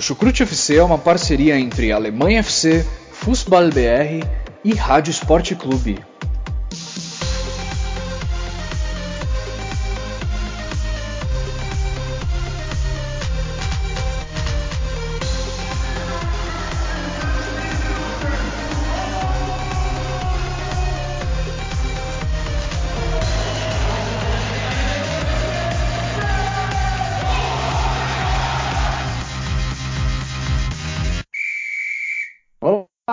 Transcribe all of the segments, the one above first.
O Chucrute FC é uma parceria entre Alemanha FC, Fußball BR e Rádio Esporte Clube.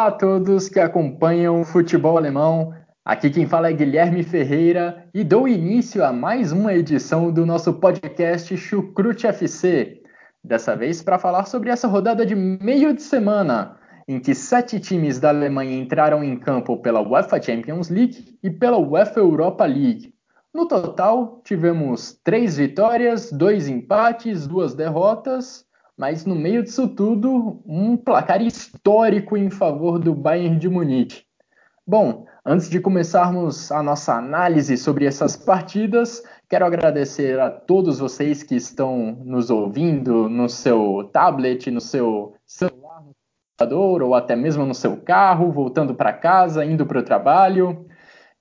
Olá a todos que acompanham o futebol alemão. Aqui quem fala é Guilherme Ferreira e dou início a mais uma edição do nosso podcast Chucrute FC. Dessa vez para falar sobre essa rodada de meio de semana, em que sete times da Alemanha entraram em campo pela UEFA Champions League e pela UEFA Europa League. No total, tivemos três vitórias, dois empates, duas derrotas mas no meio disso tudo, um placar histórico em favor do Bayern de Munique. Bom, antes de começarmos a nossa análise sobre essas partidas, quero agradecer a todos vocês que estão nos ouvindo no seu tablet, no seu celular, no computador ou até mesmo no seu carro, voltando para casa, indo para o trabalho.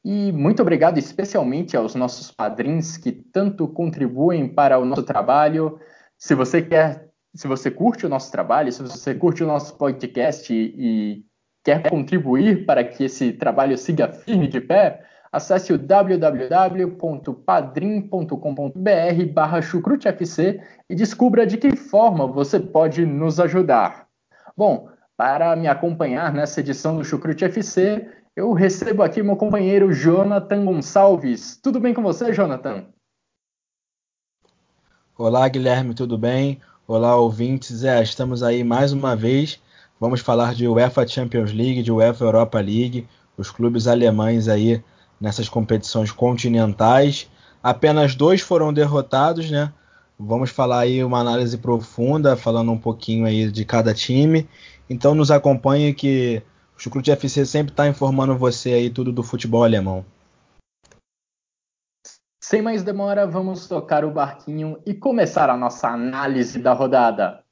E muito obrigado especialmente aos nossos padrinhos que tanto contribuem para o nosso trabalho. Se você quer se você curte o nosso trabalho, se você curte o nosso podcast e, e quer contribuir para que esse trabalho siga firme de pé, acesse o www.padrim.com.br barra chucrutefc e descubra de que forma você pode nos ajudar. Bom, para me acompanhar nessa edição do Chucrute FC, eu recebo aqui meu companheiro Jonathan Gonçalves. Tudo bem com você, Jonathan? Olá, Guilherme, tudo bem? Olá, ouvintes. É, estamos aí mais uma vez. Vamos falar de UEFA Champions League, de UEFA Europa League, os clubes alemães aí nessas competições continentais. Apenas dois foram derrotados, né? Vamos falar aí uma análise profunda, falando um pouquinho aí de cada time. Então nos acompanhe que o Chucrute FC sempre está informando você aí tudo do futebol alemão. Sem mais demora, vamos tocar o barquinho e começar a nossa análise da rodada.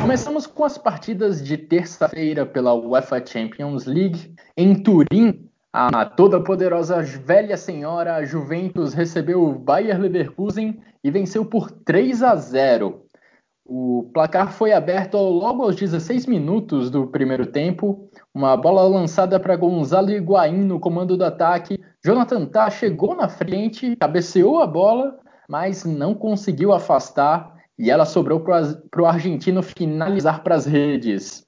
Começamos com as partidas de terça-feira pela UEFA Champions League. Em Turim, a toda poderosa velha senhora Juventus recebeu o Bayer Leverkusen e venceu por 3 a 0. O placar foi aberto logo aos 16 minutos do primeiro tempo. Uma bola lançada para Gonzalo Higuaín no comando do ataque. Jonathan Tah chegou na frente, cabeceou a bola, mas não conseguiu afastar e ela sobrou para o argentino finalizar para as redes.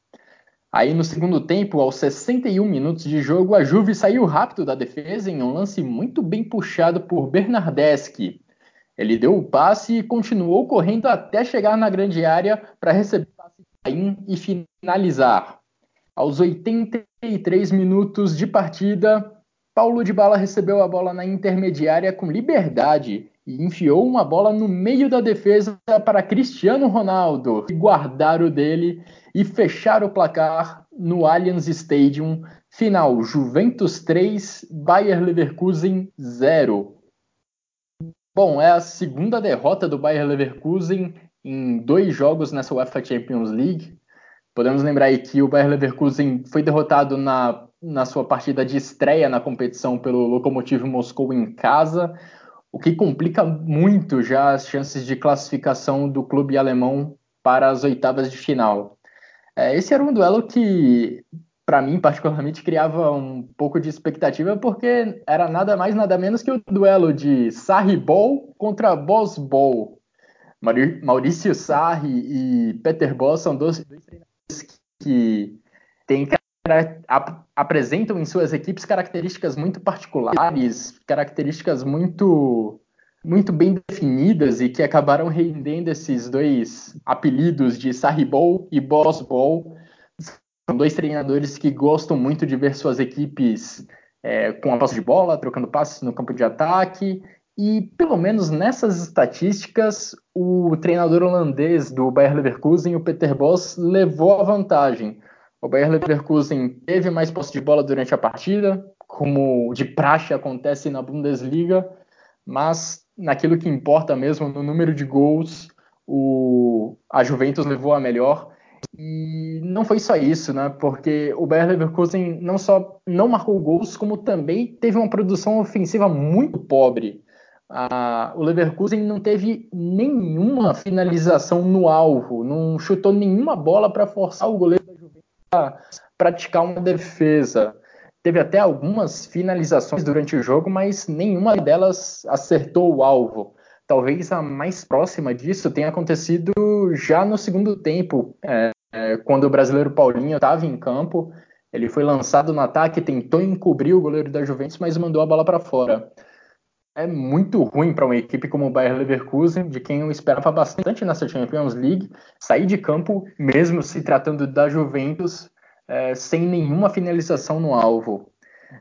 Aí no segundo tempo, aos 61 minutos de jogo, a Juve saiu rápido da defesa em um lance muito bem puxado por Bernardeschi. Ele deu o passe e continuou correndo até chegar na grande área para receber o passe e finalizar. Aos 83 minutos de partida, Paulo de Bala recebeu a bola na intermediária com liberdade e enfiou uma bola no meio da defesa para Cristiano Ronaldo guardar o dele e fechar o placar no Allianz Stadium. Final: Juventus 3, Bayer Leverkusen 0. Bom, é a segunda derrota do Bayer Leverkusen em dois jogos nessa UEFA Champions League. Podemos lembrar aí que o Bayer Leverkusen foi derrotado na, na sua partida de estreia na competição pelo Lokomotiv Moscou em casa o que complica muito já as chances de classificação do clube alemão para as oitavas de final. É, esse era um duelo que, para mim, particularmente, criava um pouco de expectativa, porque era nada mais, nada menos que o duelo de Sarri Ball contra Boss Ball. Maurício Sarri e Peter Boss são dois, dois treinadores que têm apresentam em suas equipes características muito particulares, características muito muito bem definidas e que acabaram rendendo esses dois apelidos de Sarribol e Boss Ball. São dois treinadores que gostam muito de ver suas equipes é, com a posse de bola, trocando passes no campo de ataque E pelo menos nessas estatísticas, o treinador holandês do Bayer Leverkusen, o Peter Bosz, levou a vantagem. O Bayer Leverkusen teve mais posse de bola durante a partida, como de praxe acontece na Bundesliga, mas naquilo que importa mesmo, no número de gols, o, a Juventus levou a melhor. E não foi só isso, né? Porque o Bayer Leverkusen não só não marcou gols, como também teve uma produção ofensiva muito pobre. o Leverkusen não teve nenhuma finalização no alvo, não chutou nenhuma bola para forçar o goleiro da Juventus a praticar uma defesa. Teve até algumas finalizações durante o jogo, mas nenhuma delas acertou o alvo. Talvez a mais próxima disso tenha acontecido já no segundo tempo, é, é, quando o brasileiro Paulinho estava em campo. Ele foi lançado no ataque, tentou encobrir o goleiro da Juventus, mas mandou a bola para fora. É muito ruim para uma equipe como o Bayer Leverkusen, de quem eu esperava bastante nessa Champions League, sair de campo, mesmo se tratando da Juventus, é, sem nenhuma finalização no alvo.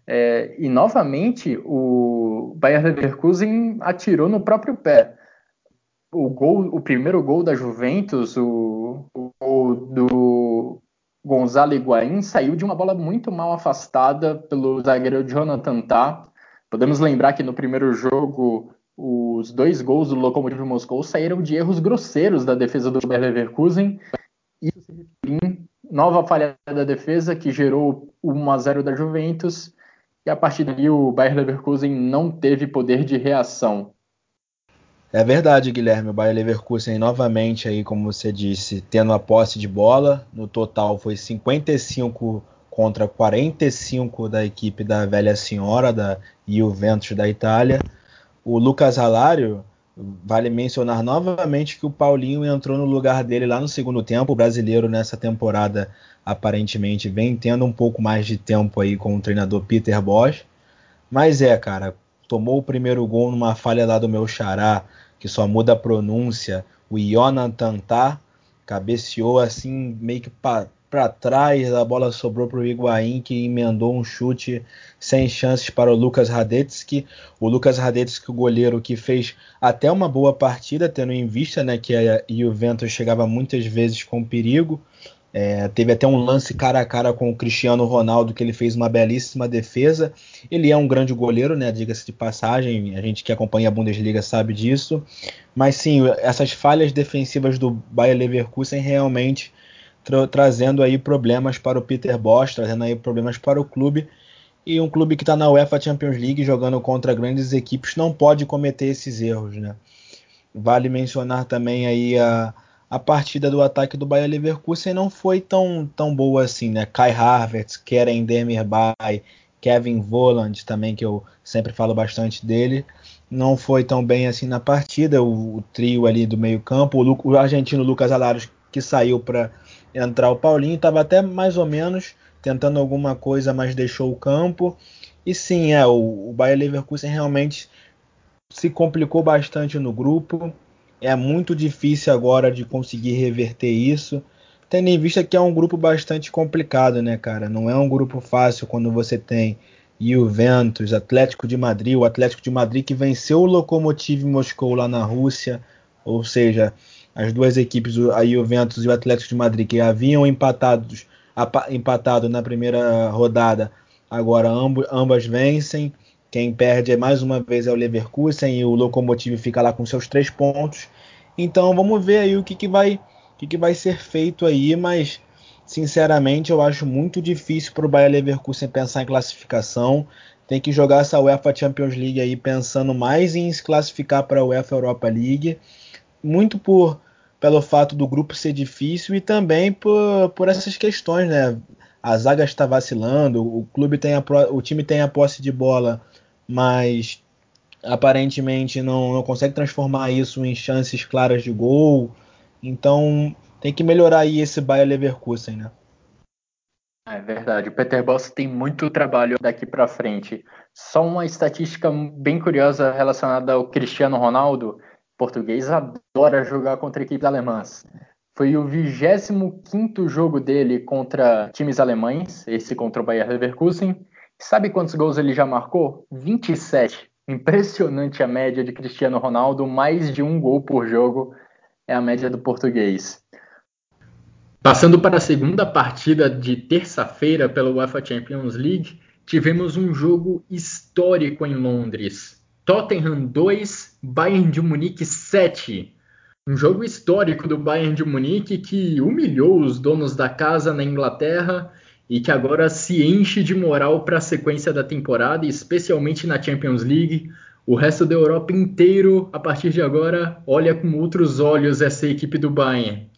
É, e novamente o Bayer Leverkusen atirou no próprio pé. O gol, o primeiro gol da Juventus, o, o gol do Gonzalo Higuaín saiu de uma bola muito mal afastada pelo zagueiro Jonathan Tah. Podemos lembrar que no primeiro jogo os dois gols do Lokomotiv Moscou saíram de erros grosseiros da defesa do Bayer Leverkusen. E nova falha da defesa que gerou o 1 a 0 da Juventus e a partir dali o Bayer Leverkusen não teve poder de reação. É verdade, Guilherme. O Bayer Leverkusen novamente aí, como você disse, tendo a posse de bola. No total foi 55 contra 45 da equipe da velha senhora da Juventus da Itália. O Lucas Alário, vale mencionar novamente que o Paulinho entrou no lugar dele lá no segundo tempo. O brasileiro nessa temporada aparentemente vem tendo um pouco mais de tempo aí com o treinador Peter Bosch. Mas é, cara, tomou o primeiro gol numa falha lá do meu xará, que só muda a pronúncia, o Jonathan Tah, cabeceou assim meio que para trás, a bola sobrou para o Higuaín, que emendou um chute sem chances para o Lucas Radetsky. O Lucas Radetsky, o goleiro que fez até uma boa partida, tendo em vista né, que a Juventus chegava muitas vezes com perigo. É, teve até um lance cara a cara com o Cristiano Ronaldo que ele fez uma belíssima defesa. Ele é um grande goleiro, né? Diga-se de passagem, a gente que acompanha a Bundesliga sabe disso. Mas sim, essas falhas defensivas do Bayer Leverkusen realmente tra trazendo aí problemas para o Peter Bosz, trazendo aí problemas para o clube. E um clube que está na UEFA Champions League jogando contra grandes equipes não pode cometer esses erros, né? Vale mencionar também aí a a partida do ataque do Bayer Leverkusen não foi tão, tão boa assim, né? Kai Havertz, Keren Demirbay, Kevin Voland também, que eu sempre falo bastante dele, não foi tão bem assim na partida. O, o trio ali do meio campo, o, o argentino Lucas Alaros, que saiu para entrar o Paulinho, estava até mais ou menos tentando alguma coisa, mas deixou o campo. E sim, é, o, o Bayer Leverkusen realmente se complicou bastante no grupo é muito difícil agora de conseguir reverter isso, tendo em vista que é um grupo bastante complicado, né, cara? Não é um grupo fácil quando você tem Juventus, Atlético de Madrid, o Atlético de Madrid que venceu o Lokomotiv Moscou lá na Rússia, ou seja, as duas equipes, a Juventus e o Atlético de Madrid, que haviam empatados, empatado na primeira rodada, agora ambas vencem. Quem perde é mais uma vez é o Leverkusen e o Lokomotiv fica lá com seus três pontos. Então vamos ver aí o que, que vai o que, que vai ser feito aí, mas sinceramente eu acho muito difícil para o Bayer Leverkusen pensar em classificação. Tem que jogar essa UEFA Champions League aí pensando mais em se classificar para a UEFA Europa League, muito por pelo fato do grupo ser difícil e também por, por essas questões, né? A zaga está vacilando, o clube tem a, o time tem a posse de bola mas aparentemente não, não consegue transformar isso em chances claras de gol. Então tem que melhorar aí esse Bayer Leverkusen, né? É verdade, o Peter Boss tem muito trabalho daqui para frente. Só uma estatística bem curiosa relacionada ao Cristiano Ronaldo. Português adora jogar contra equipes alemãs. Foi o 25 jogo dele contra times alemães, esse contra o Bayer Leverkusen, Sabe quantos gols ele já marcou? 27. Impressionante a média de Cristiano Ronaldo, mais de um gol por jogo é a média do português. Passando para a segunda partida de terça-feira pela UEFA Champions League, tivemos um jogo histórico em Londres. Tottenham 2, Bayern de Munique 7. Um jogo histórico do Bayern de Munique que humilhou os donos da casa na Inglaterra e que agora se enche de moral para a sequência da temporada, especialmente na Champions League. O resto da Europa inteiro, a partir de agora, olha com outros olhos essa equipe do Bayern.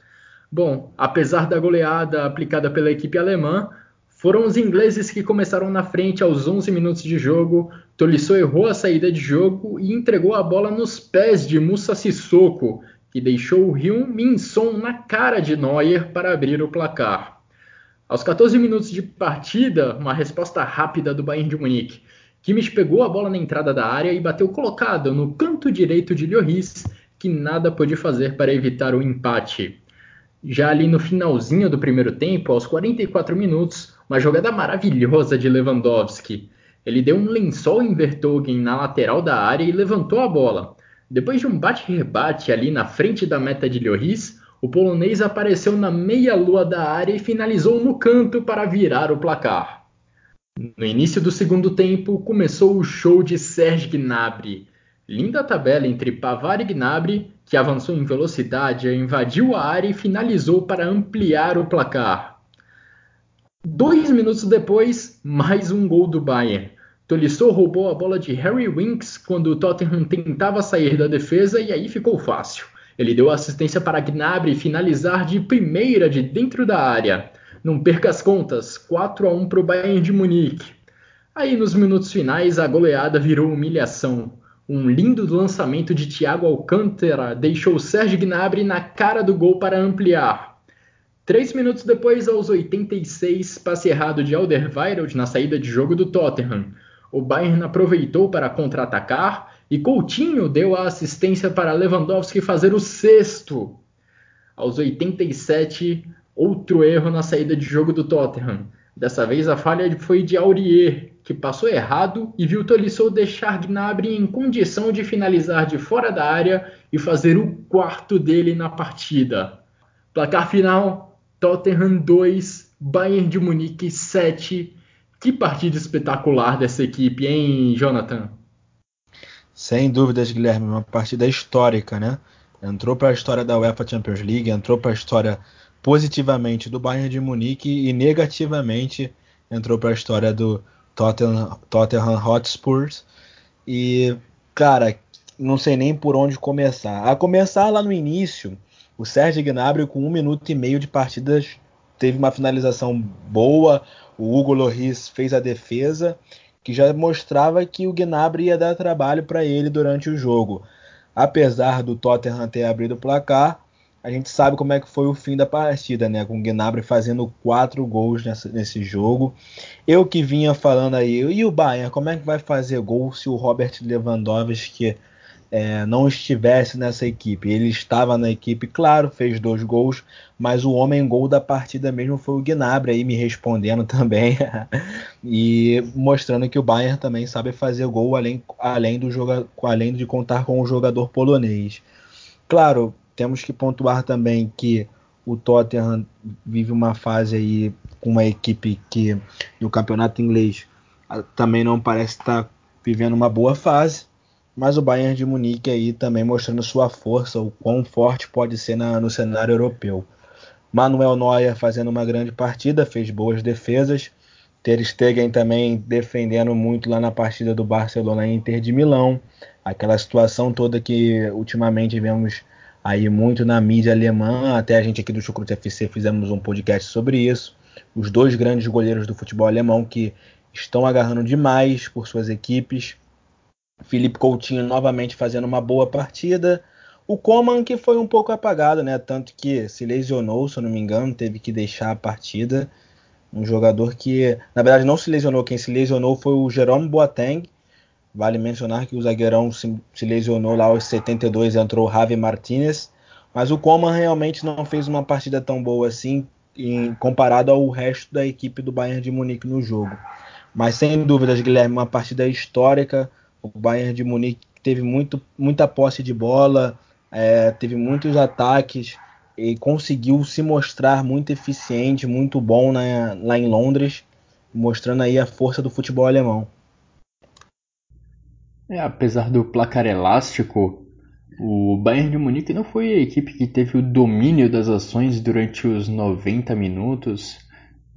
Bom, apesar da goleada aplicada pela equipe alemã, foram os ingleses que começaram na frente aos 11 minutos de jogo. Tolisso errou a saída de jogo e entregou a bola nos pés de Musa Sissoko, que deixou o Hyun Min Son na cara de Neuer para abrir o placar. Aos 14 minutos de partida, uma resposta rápida do Bayern de Munique. Kimmich pegou a bola na entrada da área e bateu colocado no canto direito de Lloris, que nada pôde fazer para evitar o empate. Já ali no finalzinho do primeiro tempo, aos 44 minutos, uma jogada maravilhosa de Lewandowski. Ele deu um lençol em Vertogen na lateral da área e levantou a bola. Depois de um bate-rebate ali na frente da meta de Lloris, o polonês apareceu na meia-lua da área e finalizou no canto para virar o placar. No início do segundo tempo, começou o show de Serge Gnabry. Linda tabela entre Pavar e Gnabry, que avançou em velocidade, invadiu a área e finalizou para ampliar o placar. Dois minutos depois, mais um gol do Bayern. Tolisso roubou a bola de Harry Winks quando o Tottenham tentava sair da defesa e aí ficou fácil. Ele deu assistência para Gnabry finalizar de primeira de dentro da área. Não perca as contas, 4 a 1 para o Bayern de Munique. Aí nos minutos finais a goleada virou humilhação. Um lindo lançamento de Thiago Alcântara deixou Sérgio Gnabry na cara do gol para ampliar. Três minutos depois, aos 86, passe errado de Alderweireld na saída de jogo do Tottenham. O Bayern aproveitou para contra-atacar e Coutinho deu a assistência para Lewandowski fazer o sexto. Aos 87, outro erro na saída de jogo do Tottenham. Dessa vez a falha foi de Aurier, que passou errado e viu Tolisso deixar Gnabry em condição de finalizar de fora da área e fazer o quarto dele na partida. Placar final: Tottenham 2, Bayern de Munique 7. Que partida espetacular dessa equipe, hein, Jonathan? Sem dúvidas, Guilherme, uma partida histórica, né? Entrou para a história da UEFA Champions League, entrou para a história positivamente do Bayern de Munique e negativamente entrou para a história do Tottenham, Tottenham Hotspurs. E, cara, não sei nem por onde começar. A começar lá no início, o Sérgio Gnabry com um minuto e meio de partidas teve uma finalização boa, o Hugo Lloris fez a defesa que já mostrava que o Gnabry ia dar trabalho para ele durante o jogo. Apesar do Tottenham ter abrido o placar, a gente sabe como é que foi o fim da partida, né? Com o Gnabry fazendo quatro gols nessa, nesse jogo. Eu que vinha falando aí, e o Bayern, como é que vai fazer gol se o Robert Lewandowski é, não estivesse nessa equipe. Ele estava na equipe, claro, fez dois gols, mas o homem gol da partida mesmo foi o Gnabry aí me respondendo também e mostrando que o Bayern também sabe fazer gol além, além, do joga, além de contar com o jogador polonês. Claro, temos que pontuar também que o Tottenham vive uma fase aí com uma equipe que no campeonato inglês também não parece estar vivendo uma boa fase mas o Bayern de Munique aí também mostrando sua força, o quão forte pode ser na, no cenário europeu. Manuel Neuer fazendo uma grande partida, fez boas defesas. Ter Stegen também defendendo muito lá na partida do Barcelona Inter de Milão. Aquela situação toda que ultimamente vemos aí muito na mídia alemã, até a gente aqui do Chucrute FC fizemos um podcast sobre isso. Os dois grandes goleiros do futebol alemão que estão agarrando demais por suas equipes. Felipe Coutinho novamente fazendo uma boa partida. O Coman que foi um pouco apagado, né? Tanto que se lesionou, se eu não me engano, teve que deixar a partida. Um jogador que, na verdade, não se lesionou. Quem se lesionou foi o Jerome Boateng. Vale mencionar que o zagueirão se, se lesionou lá aos 72 entrou o Javi Martinez. Mas o Coman realmente não fez uma partida tão boa assim, em, comparado ao resto da equipe do Bayern de Munique no jogo. Mas sem dúvidas, Guilherme, uma partida histórica O Bayern de Munique teve muito, muita posse de bola, é, teve muitos ataques e conseguiu se mostrar muito eficiente, muito bom lá em Londres, mostrando aí a força do futebol alemão. É, apesar do placar elástico, o Bayern de Munique não foi a equipe que teve o domínio das ações durante os 90 minutos.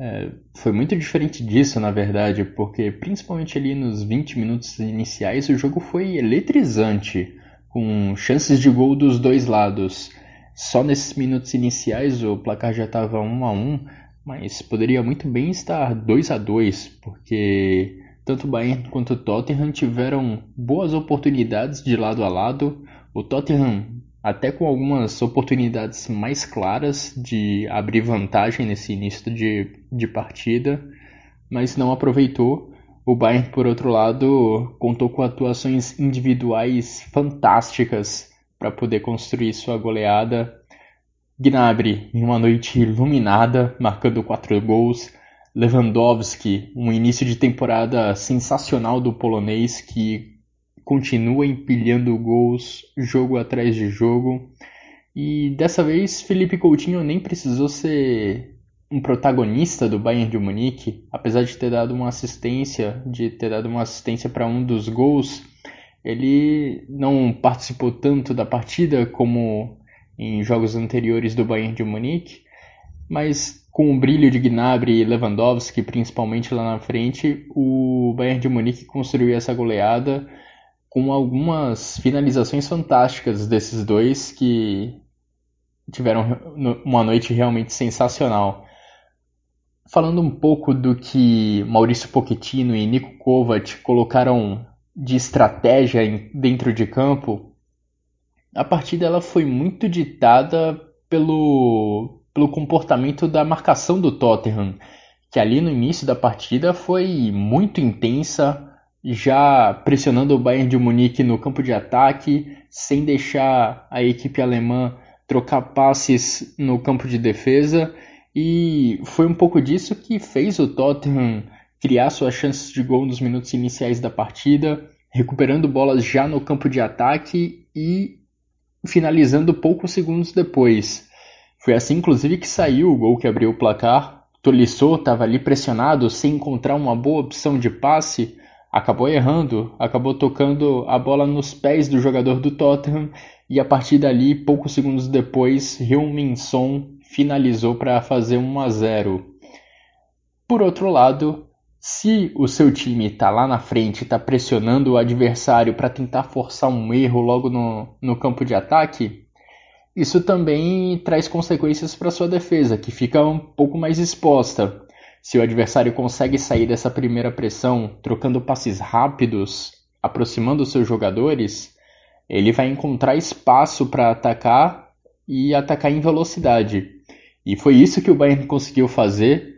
É, foi muito diferente disso, na verdade, porque principalmente ali nos 20 minutos iniciais o jogo foi eletrizante, com chances de gol dos dois lados. Só nesses minutos iniciais o placar já estava 1 a 1, mas poderia muito bem estar 2 a 2, porque tanto o Bayern quanto o Tottenham tiveram boas oportunidades de lado a lado. O Tottenham, até com algumas oportunidades mais claras de abrir vantagem nesse início de, de partida, mas não aproveitou. O Bayern, por outro lado, contou com atuações individuais fantásticas para poder construir sua goleada. Gnabry, em uma noite iluminada, marcando quatro gols. Lewandowski, um início de temporada sensacional do polonês que continua empilhando gols jogo atrás de jogo. E dessa vez Felipe Coutinho nem precisou ser um protagonista do Bayern de Munique, apesar de ter dado uma assistência, de ter dado uma assistência para um dos gols, ele não participou tanto da partida como em jogos anteriores do Bayern de Munique, mas com o brilho de Gnabry e Lewandowski, principalmente lá na frente, o Bayern de Munique construiu essa goleada com algumas finalizações fantásticas desses dois que tiveram uma noite realmente sensacional. Falando um pouco do que Maurício Pochettino e Nico Kovac colocaram de estratégia dentro de campo, a partida ela foi muito ditada pelo, pelo comportamento da marcação do Tottenham, que ali no início da partida foi muito intensa, já pressionando o Bayern de Munique no campo de ataque, sem deixar a equipe alemã trocar passes no campo de defesa. E foi um pouco disso que fez o Tottenham criar suas chances de gol nos minutos iniciais da partida, recuperando bolas já no campo de ataque e finalizando poucos segundos depois. Foi assim, inclusive, que saiu o gol que abriu o placar. Tolisso estava ali pressionado, sem encontrar uma boa opção de passe, acabou errando, acabou tocando a bola nos pés do jogador do Tottenham e a partir dali, poucos segundos depois, Heung-Min finalizou para fazer 1 a 0. Por outro lado, se o seu time está lá na frente, está pressionando o adversário para tentar forçar um erro logo no, no campo de ataque, isso também traz consequências para sua defesa, que fica um pouco mais exposta. Se o adversário consegue sair dessa primeira pressão trocando passes rápidos, aproximando os seus jogadores, ele vai encontrar espaço para atacar e atacar em velocidade. E foi isso que o Bayern conseguiu fazer.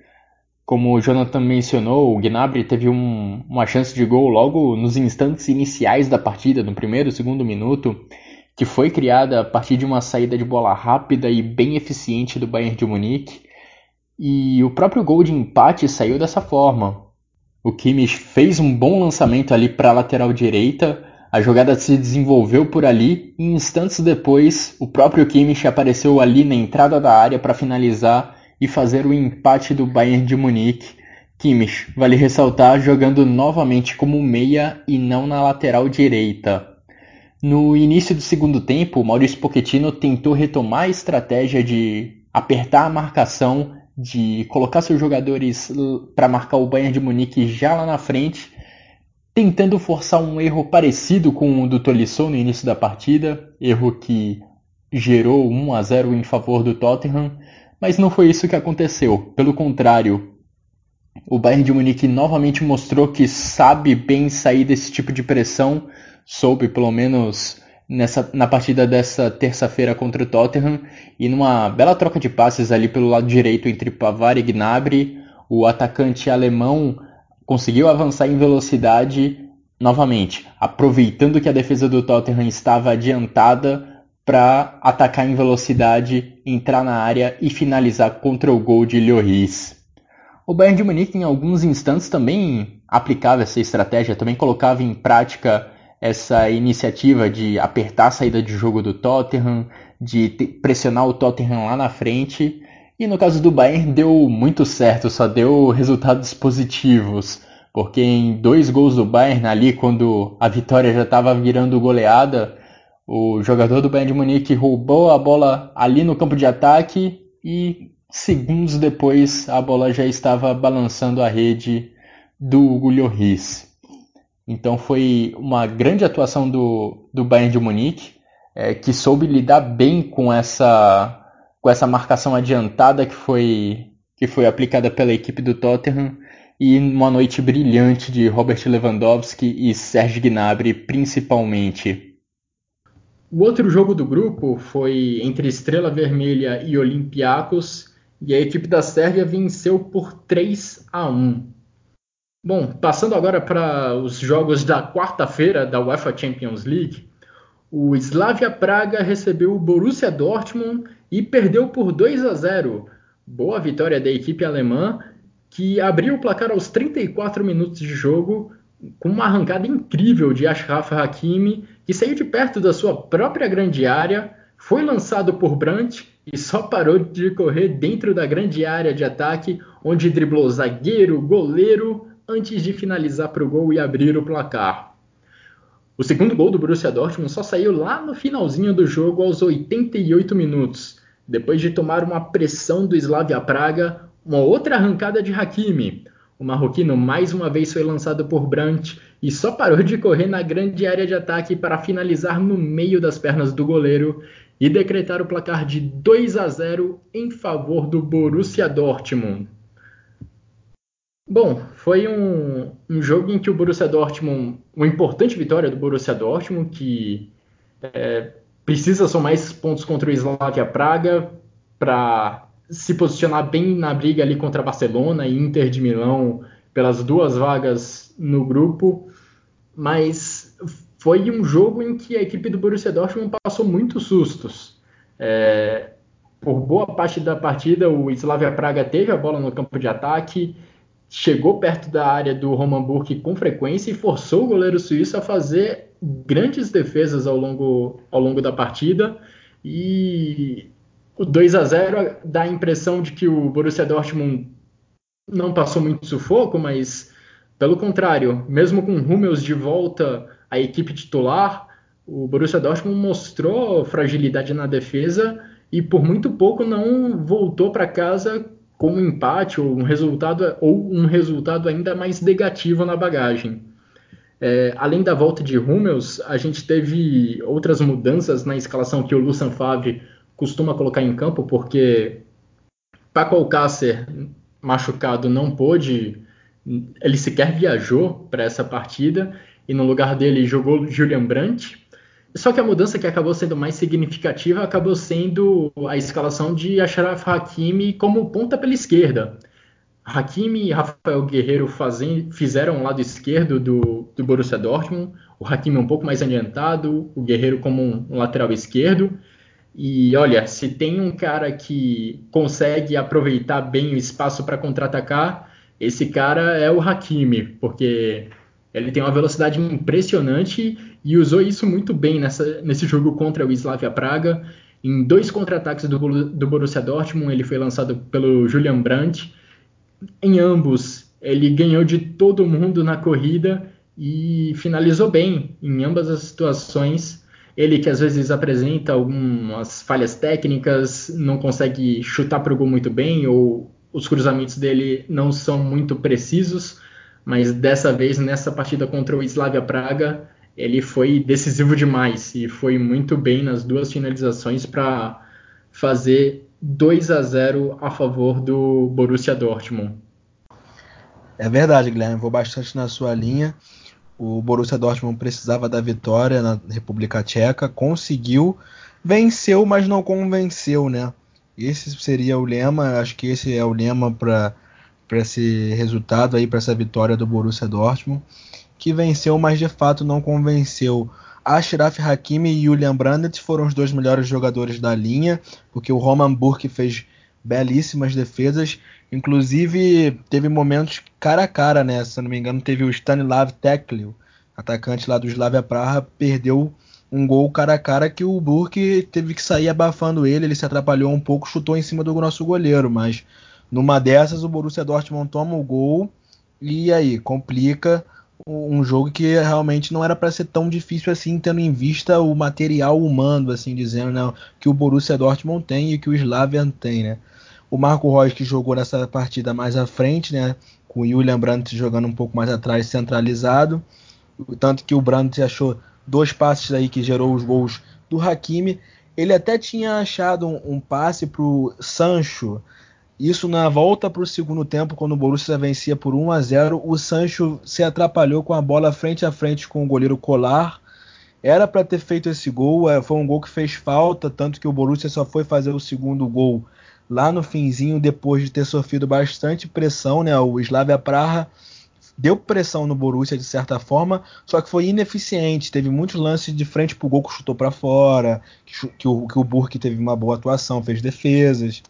Como o Jonathan mencionou, o Gnabry teve um, uma chance de gol logo nos instantes iniciais da partida, no primeiro, segundo minuto, que foi criada a partir de uma saída de bola rápida e bem eficiente do Bayern de Munique. E o próprio gol de empate saiu dessa forma. O Kimmich fez um bom lançamento ali para a lateral direita, a jogada se desenvolveu por ali e instantes depois o próprio Kimmich apareceu ali na entrada da área para finalizar e fazer o empate do Bayern de Munique. Kimmich, vale ressaltar, jogando novamente como meia e não na lateral direita. No início do segundo tempo, Maurício Pochettino tentou retomar a estratégia de apertar a marcação de colocar seus jogadores para marcar o Bayern de Munique já lá na frente, tentando forçar um erro parecido com o do Tolisso no início da partida, erro que gerou 1 a 0 em favor do Tottenham, mas não foi isso que aconteceu. Pelo contrário, o Bayern de Munique novamente mostrou que sabe bem sair desse tipo de pressão, soube pelo menos nessa, na partida dessa terça-feira contra o Tottenham e numa bela troca de passes ali pelo lado direito entre Pavar e Gnabry, o atacante alemão conseguiu avançar em velocidade novamente, aproveitando que a defesa do Tottenham estava adiantada para atacar em velocidade, entrar na área e finalizar contra o gol de Lloris. O Bayern de Munique em alguns instantes também aplicava essa estratégia, também colocava em prática essa iniciativa de apertar a saída de jogo do Tottenham, de pressionar o Tottenham lá na frente. E no caso do Bayern deu muito certo, só deu resultados positivos. Porque em dois gols do Bayern ali, quando a vitória já estava virando goleada, o jogador do Bayern de Munique roubou a bola ali no campo de ataque e segundos depois a bola já estava balançando a rede do Hugo. Então foi uma grande atuação do, do Bayern de Munique, é, que soube lidar bem com essa, com essa marcação adiantada que foi, que foi aplicada pela equipe do Tottenham e uma noite brilhante de Robert Lewandowski e Serge Gnabry principalmente. O outro jogo do grupo foi entre Estrela Vermelha e Olympiacos e a equipe da Sérvia venceu por 3 a 1. Bom, passando agora para os jogos da quarta-feira da UEFA Champions League, o Slavia Praga recebeu o Borussia Dortmund e perdeu por 2 a 0. Boa vitória da equipe alemã, que abriu o placar aos 34 minutos de jogo com uma arrancada incrível de Ashraf Hakimi, que saiu de perto da sua própria grande área, foi lançado por Brandt e só parou de correr dentro da grande área de ataque, onde driblou zagueiro, goleiro, antes de finalizar para o gol e abrir o placar. O segundo gol do Borussia Dortmund só saiu lá no finalzinho do jogo aos 88 minutos, depois de tomar uma pressão do Slavia Praga, uma outra arrancada de Hakimi. O marroquino mais uma vez foi lançado por Brandt e só parou de correr na grande área de ataque para finalizar no meio das pernas do goleiro e decretar o placar de 2 a 0 em favor do Borussia Dortmund. Bom, foi um, um, jogo em que o Borussia Dortmund, uma importante vitória do Borussia Dortmund, que é, precisa somar esses pontos contra o Slavia Praga para se posicionar bem na briga ali contra Barcelona e Inter de Milão pelas duas vagas no grupo, mas foi um jogo em que a equipe do Borussia Dortmund passou muitos sustos. É, por boa parte da partida, o Slavia Praga teve a bola no campo de ataque, chegou perto da área do Roman Burke com frequência e forçou o goleiro suíço a fazer grandes defesas ao longo, ao longo da partida. E o 2 a 0 dá a impressão de que o Borussia Dortmund não passou muito sufoco, mas pelo contrário, mesmo com Hummels de volta à equipe titular, o Borussia Dortmund mostrou fragilidade na defesa e por muito pouco não voltou para casa com um empate ou um resultado, ou um resultado ainda mais negativo na bagagem. É, além da volta de Hummels, a gente teve outras mudanças na escalação que o Lucien Favre costuma colocar em campo, porque Paco Alcácer, machucado, não pôde, ele sequer viajou para essa partida, e no lugar dele jogou Julian Brandt, só que a mudança que acabou sendo mais significativa acabou sendo a escalação de Ashraf Hakimi como ponta pela esquerda. Hakimi e Rafael Guerreiro fazem, fizeram o lado esquerdo do, do Borussia Dortmund, o Hakimi um pouco mais adiantado, o Guerreiro como um, um lateral esquerdo. E olha, se tem um cara que consegue aproveitar bem o espaço para contra-atacar, esse cara é o Hakimi, porque ele tem uma velocidade impressionante e usou isso muito bem nessa, nesse jogo contra o Slavia Praga. Em dois contra-ataques do, do Borussia Dortmund, ele foi lançado pelo Julian Brandt. Em ambos, ele ganhou de todo mundo na corrida e finalizou bem em ambas as situações. Ele que às vezes apresenta algumas falhas técnicas, não consegue chutar para o gol muito bem, ou os cruzamentos dele não são muito precisos, mas dessa vez, nessa partida contra o Slavia Praga, ele foi decisivo demais e foi muito bem nas duas finalizações para fazer 2 a 0 a favor do Borussia Dortmund. É verdade, Guilherme, vou bastante na sua linha. O Borussia Dortmund precisava da vitória na República Tcheca, conseguiu, venceu, mas não convenceu, né? Esse seria o lema, acho que esse é o lema para para esse resultado aí, para essa vitória do Borussia Dortmund, que venceu, mas de fato não convenceu. Ashraf Hakimi e Julian Brandt foram os dois melhores jogadores da linha, porque o Roman Burke fez belíssimas defesas, inclusive teve momentos cara a cara, né? Se não me engano, teve o Stanislav Teklil atacante lá do Slavia Praha, perdeu um gol cara a cara que o Burke teve que sair abafando ele, ele se atrapalhou um pouco, chutou em cima do nosso goleiro, mas numa dessas o Borussia Dortmund toma o gol e aí complica um jogo que realmente não era para ser tão difícil assim, tendo em vista o material humano, assim dizendo, né, que o Borussia Dortmund tem e que o Slavia tem, né? O Marco Reus que jogou nessa partida mais à frente, né, com o Julian Brandt jogando um pouco mais atrás, centralizado, tanto que o Brandt achou dois passes aí que gerou os gols do Hakimi. Ele até tinha achado um, um passe o Sancho. Isso na volta para o segundo tempo, quando o Borussia vencia por 1 a 0, o Sancho se atrapalhou com a bola frente a frente com o goleiro Colar. Era para ter feito esse gol, é, foi um gol que fez falta, tanto que o Borussia só foi fazer o segundo gol lá no finzinho, depois de ter sofrido bastante pressão, né? O Slavia Praha deu pressão no Borussia de certa forma, só que foi ineficiente. Teve muitos lances de frente pro gol que chutou para fora, que, que, o, que o Burke teve uma boa atuação, fez defesas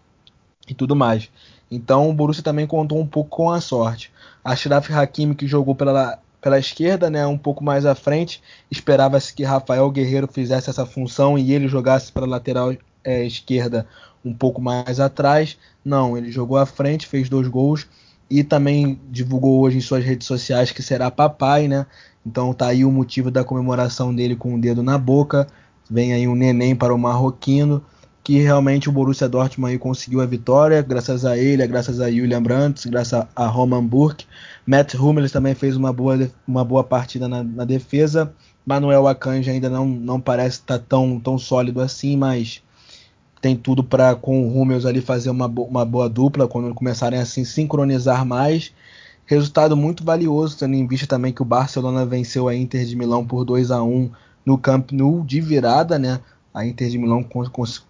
e tudo mais. Então o Borussia também contou um pouco com a sorte. A Ashraf Hakimi que jogou pela, pela esquerda, né, um pouco mais à frente, esperava-se que Rafael Guerreiro fizesse essa função e ele jogasse para a lateral é, esquerda um pouco mais atrás. Não, ele jogou à frente, fez dois gols e também divulgou hoje em suas redes sociais que será papai, né? Então tá aí o motivo da comemoração dele com o dedo na boca. Vem aí um neném para o marroquino, que realmente o Borussia Dortmund conseguiu a vitória, graças a ele, graças a Julian Brandt, graças a Roman Burke. Matt Hummels também fez uma boa, uma boa partida na, na defesa. Manuel Akanji ainda não, não parece estar tá tão, tão sólido assim, mas tem tudo para com o Hummels ali fazer uma, uma boa dupla quando começarem a sincronizar mais. Resultado muito valioso, tendo em vista também que o Barcelona venceu a Inter de Milão por 2 a 1 no Camp Nou de virada, né? A Inter de Milão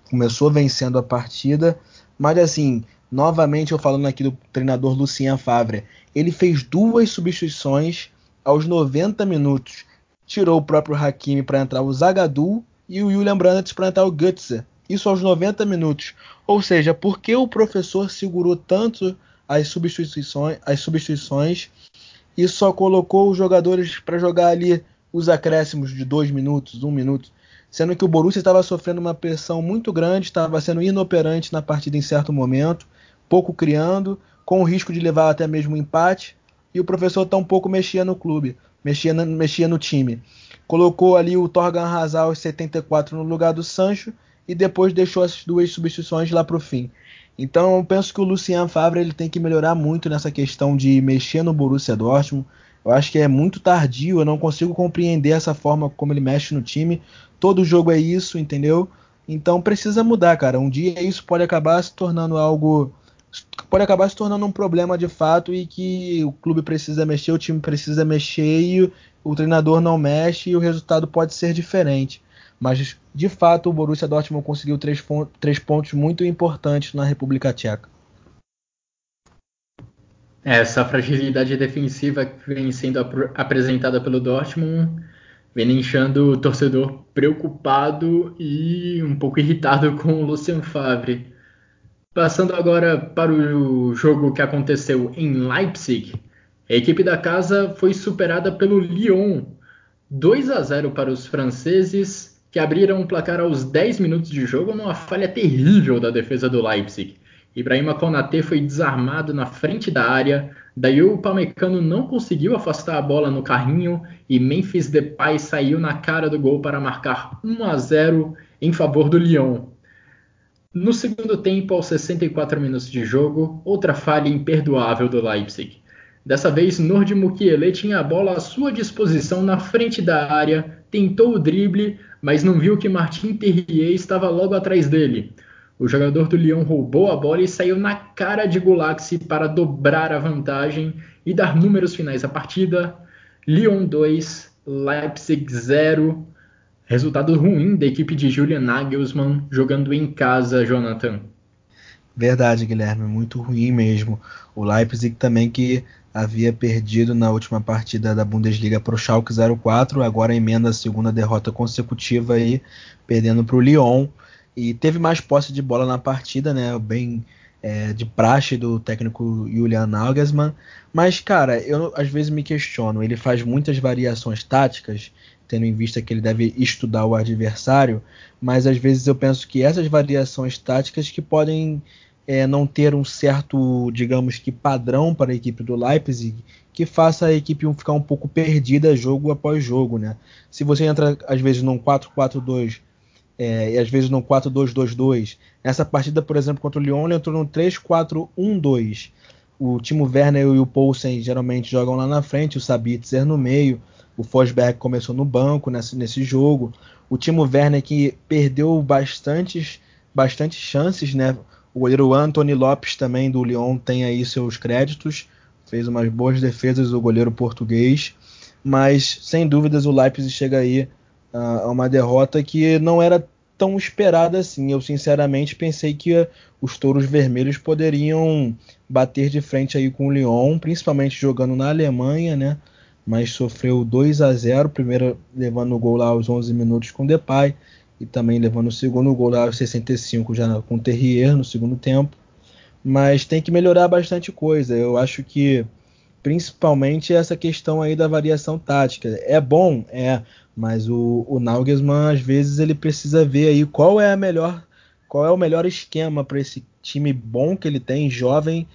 começou vencendo a partida, mas assim, novamente eu falando aqui do treinador Lucien Favre, ele fez duas substituições aos 90 minutos. Tirou o próprio Hakimi para entrar o Zagadou e o Julian Brandt para entrar o Götze isso aos 90 minutos. Ou seja, por que o professor segurou tanto as substituições, as substituições e só colocou os jogadores para jogar ali os acréscimos de dois minutos, um minuto, sendo que o Borussia estava sofrendo uma pressão muito grande, estava sendo inoperante na partida em certo momento, pouco criando, com o risco de levar até mesmo um empate, e o professor tampouco mexia no clube, mexia, mexia no time. Colocou ali o Torgan Hazard aos 74 no lugar do Sancho e depois deixou as duas substituições lá para o fim. Então eu penso que o Lucien Favre ele tem que melhorar muito nessa questão de mexer no Borussia Dortmund. Eu acho que é muito tardio, eu não consigo compreender essa forma como ele mexe no time. Todo jogo é isso, entendeu? Então precisa mudar, cara. Um dia isso pode acabar se tornando algo pode acabar se tornando um problema de fato e que o clube precisa mexer, o time precisa mexer e o treinador não mexe e o resultado pode ser diferente. Mas, de fato, o Borussia Dortmund conseguiu três, três pontos muito importantes na República Tcheca. Essa fragilidade defensiva que vem sendo ap apresentada pelo Dortmund vem deixando o torcedor preocupado e um pouco irritado com o Lucien Favre. Passando agora para o jogo que aconteceu em Leipzig, a equipe da casa foi superada pelo Lyon, 2 a 0 para os franceses que abriram o placar aos 10 minutos de jogo numa falha terrível da defesa do Leipzig. Ibrahima Konaté foi desarmado na frente da área, daí o Pamecano não conseguiu afastar a bola no carrinho e Memphis Depay saiu na cara do gol para marcar 1 a 0 em favor do Lyon. No segundo tempo, aos 64 minutos de jogo, outra falha imperdoável do Leipzig. Dessa vez, Nord Mukiele tinha a bola à sua disposição na frente da área, tentou o drible, mas não viu que Martin Terrier estava logo atrás dele. O jogador do Lyon roubou a bola e saiu na cara de Gulaxi para dobrar a vantagem e dar números finais à partida. Lyon 2, Leipzig 0. Resultado ruim da equipe de Julian Nagelsmann jogando em casa, Jonathan. Verdade, Guilherme, muito ruim mesmo. O Leipzig também que havia perdido na última partida da Bundesliga para o Schalke 04, agora emenda a segunda derrota consecutiva aí, perdendo para o Lyon. E teve mais posse de bola na partida, né? Bem é, de praxe do técnico Julian Nagelsmann. Mas, cara, eu às vezes me questiono. Ele faz muitas variações táticas, tendo em vista que ele deve estudar o adversário, mas às vezes eu penso que essas variações táticas que podem é, não ter um certo, digamos que, padrão para a equipe do Leipzig que faça a equipe ficar um pouco perdida jogo após jogo, né? Se você entra às vezes num 4-4-2 é, e às vezes num 4-2-2-2, nessa partida, por exemplo, contra o Lyon, ele entrou num 3-4-1-2. O Timo Werner e o Poulsen geralmente jogam lá na frente, o Sabitzer no meio, o Fosberg começou no banco nesse, nesse jogo. O Timo Werner que perdeu bastantes, bastantes chances, né? O goleiro Anthony Lopes também do Lyon tem aí seus créditos, fez umas boas defesas o goleiro português, mas sem dúvidas o Leipzig chega aí a uma derrota que não era tão esperada assim. Eu sinceramente pensei que os touros vermelhos poderiam bater de frente aí com o Lyon, principalmente jogando na Alemanha, né? Mas sofreu 2 a 0, primeiro levando o gol lá aos 11 minutos com o Depay e também levando o segundo gol lá aos 65 já com o Terrier no segundo tempo. Mas tem que melhorar bastante coisa. Eu acho que principalmente essa questão aí da variação tática. É bom, é, mas o, o Nagelsmann às vezes ele precisa ver aí qual é a melhor, qual é o melhor esquema para esse time bom que ele tem, jovem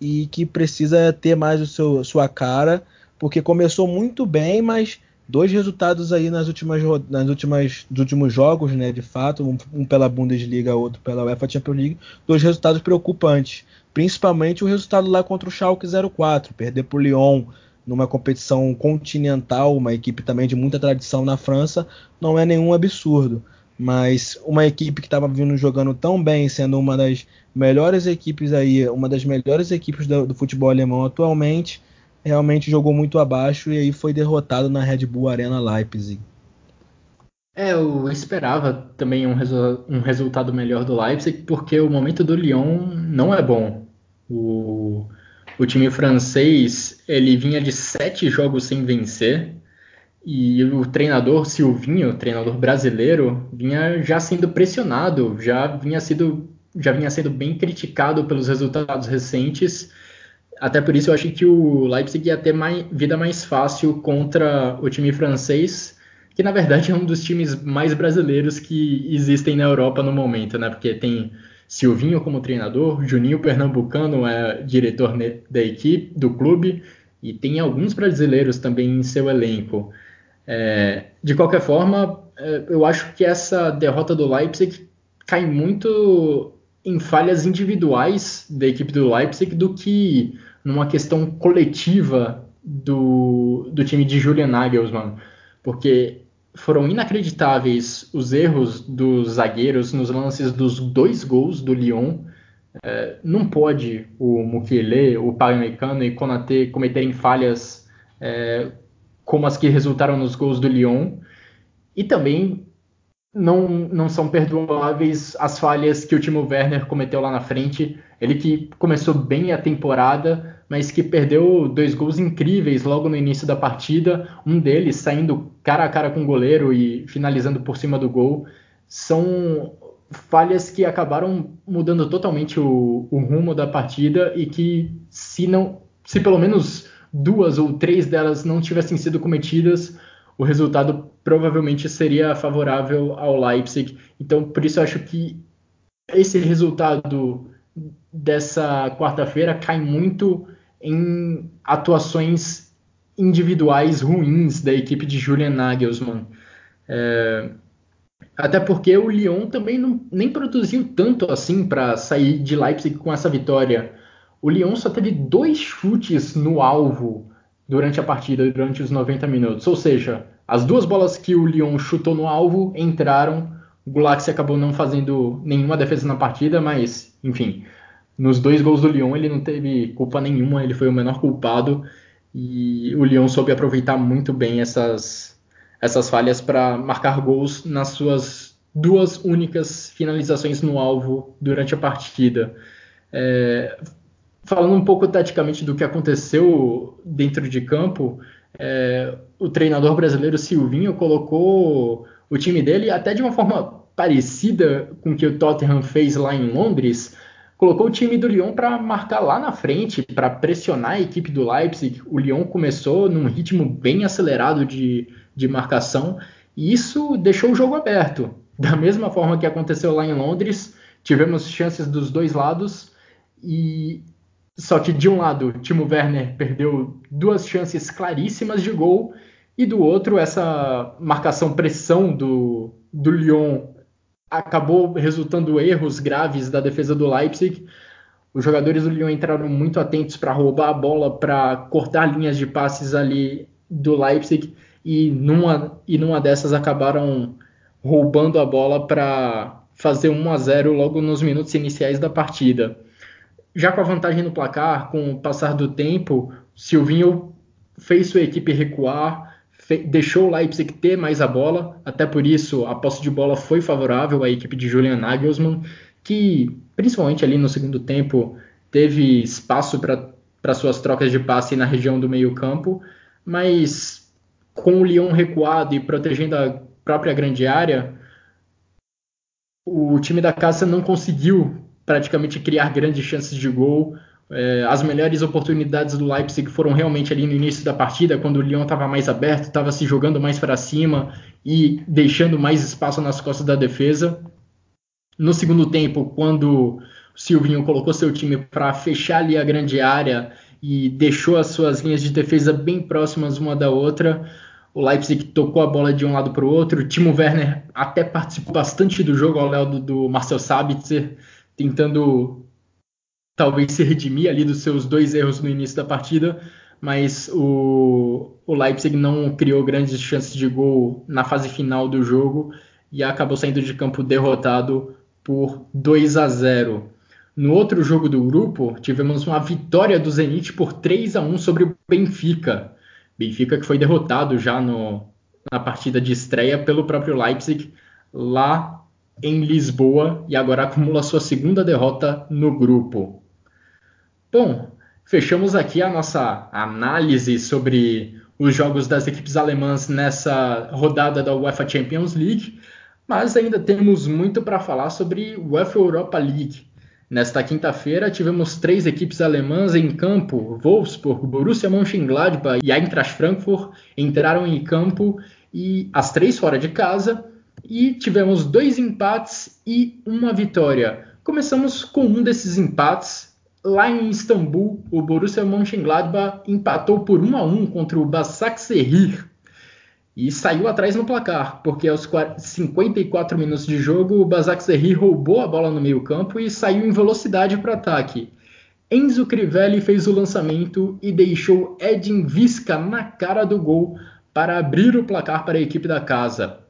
e que precisa ter mais o seu sua cara, porque começou muito bem, mas dois resultados aí nas últimas nas últimas últimos jogos, né, de fato, um, um pela Bundesliga, outro pela UEFA Champions League, dois resultados preocupantes, principalmente o resultado lá contra o Schalke 04, perder para o Lyon numa competição continental, uma equipe também de muita tradição na França, não é nenhum absurdo. Mas uma equipe que estava vindo jogando tão bem, sendo uma das melhores equipes aí, uma das melhores equipes do, do futebol alemão atualmente, realmente jogou muito abaixo e aí foi derrotado na Red Bull Arena Leipzig. É, eu esperava também um, resu um resultado melhor do Leipzig, porque o momento do Lyon não é bom. O, o time francês ele vinha de sete jogos sem vencer e o treinador Silvinho, treinador brasileiro, vinha já sendo pressionado, já vinha sido já vinha sendo bem criticado pelos resultados recentes. Até por isso eu achei que o Leipzig ia ter mais, vida mais fácil contra o time francês, que na verdade é um dos times mais brasileiros que existem na Europa no momento, né? Porque tem Silvinho como treinador, Juninho Pernambucano é diretor da equipe, do clube, e tem alguns brasileiros também em seu elenco. É, de qualquer forma, é, eu acho que essa derrota do Leipzig cai muito em falhas individuais da equipe do Leipzig do que numa questão coletiva do, do time de Julian Nagelsmann. Porque foram inacreditáveis os erros dos zagueiros nos lances dos dois gols do Lyon. É, não pode o Mukiele, o Pamecano e Konaté cometerem falhas é, como as que resultaram nos gols do Lyon. E também não, não são perdoáveis as falhas que o Timo Werner cometeu lá na frente. Ele que começou bem a temporada, mas que perdeu dois gols incríveis logo no início da partida, um deles saindo cara a cara com o goleiro e finalizando por cima do gol. São falhas que acabaram mudando totalmente o, o rumo da partida e que se não, se pelo menos duas ou três delas não tivessem sido cometidas, o resultado provavelmente seria favorável ao Leipzig. Então, por isso eu acho que esse resultado dessa quarta-feira cai muito em atuações individuais ruins da equipe de Julian Nagelsmann. É, até porque o Lyon também não, nem produziu tanto assim para sair de Leipzig com essa vitória. O Lyon só teve dois chutes no alvo durante a partida, durante os 90 minutos. Ou seja, as duas bolas que o Lyon chutou no alvo entraram. O Gulaxi acabou não fazendo nenhuma defesa na partida, mas, enfim, nos dois gols do Lyon ele não teve culpa nenhuma, ele foi o menor culpado e o Lyon soube aproveitar muito bem essas, essas falhas para marcar gols nas suas duas únicas finalizações no alvo durante a partida. É, falando um pouco taticamente do que aconteceu dentro de campo, é, o treinador brasileiro Silvinho colocou o time dele até de uma forma parecida com o que o Tottenham fez lá em Londres, colocou o time do Lyon para marcar lá na frente, para pressionar a equipe do Leipzig. O Lyon começou num ritmo bem acelerado de, de marcação e isso deixou o jogo aberto. Da mesma forma que aconteceu lá em Londres, tivemos chances dos dois lados e só que de um lado, Timo Werner perdeu duas chances claríssimas de gol e do outro essa marcação pressão do, do Lyon acabou resultando erros graves da defesa do Leipzig. Os jogadores do Lyon entraram muito atentos para roubar a bola, para cortar linhas de passes ali do Leipzig e numa, e numa dessas acabaram roubando a bola para fazer 1 a 0 logo nos minutos iniciais da partida. Já com a vantagem no placar, com o passar do tempo, Silvinho fez sua equipe recuar, deixou o Leipzig ter mais a bola, até por isso a posse de bola foi favorável à equipe de Julian Nagelsmann, que principalmente ali no segundo tempo teve espaço para suas trocas de passe na região do meio-campo, mas com o Lyon recuado e protegendo a própria grande área, o time da casa não conseguiu praticamente criar grandes chances de gol. É, as melhores oportunidades do Leipzig foram realmente ali no início da partida, quando o Lyon estava mais aberto, estava se jogando mais para cima e deixando mais espaço nas costas da defesa. No segundo tempo, quando o Silvinho colocou seu time para fechar ali a grande área e deixou as suas linhas de defesa bem próximas uma da outra, o Leipzig tocou a bola de um lado para o outro. Timo Werner até participou bastante do jogo ao lado do Marcel Sabitzer, tentando talvez se redimir ali dos seus dois erros no início da partida, mas o, o Leipzig não criou grandes chances de gol na fase final do jogo e acabou saindo de campo derrotado por 2 a 0. No outro jogo do grupo, tivemos uma vitória do Zenit por 3 a 1 sobre o Benfica. Benfica que foi derrotado já no, na partida de estreia pelo próprio Leipzig lá em Lisboa e agora acumula sua segunda derrota no grupo. Bom, fechamos aqui a nossa análise sobre os jogos das equipes alemãs nessa rodada da UEFA Champions League, mas ainda temos muito para falar sobre UEFA Europa League. Nesta quinta-feira tivemos três equipes alemãs em campo. Wolfsburg, Borussia Mönchengladbach e Eintracht Frankfurt entraram em campo e as três fora de casa e tivemos dois empates e uma vitória. Começamos com um desses empates Lá em Istambul, o Borussia Mönchengladbach empatou por 1 a 1 contra o Başakşehir e saiu atrás no placar, porque aos 54 minutos de jogo o Başakşehir roubou a bola no meio-campo e saiu em velocidade para ataque. Enzo Crivelli fez o lançamento e deixou Edin Visca na cara do gol para abrir o placar para a equipe da casa.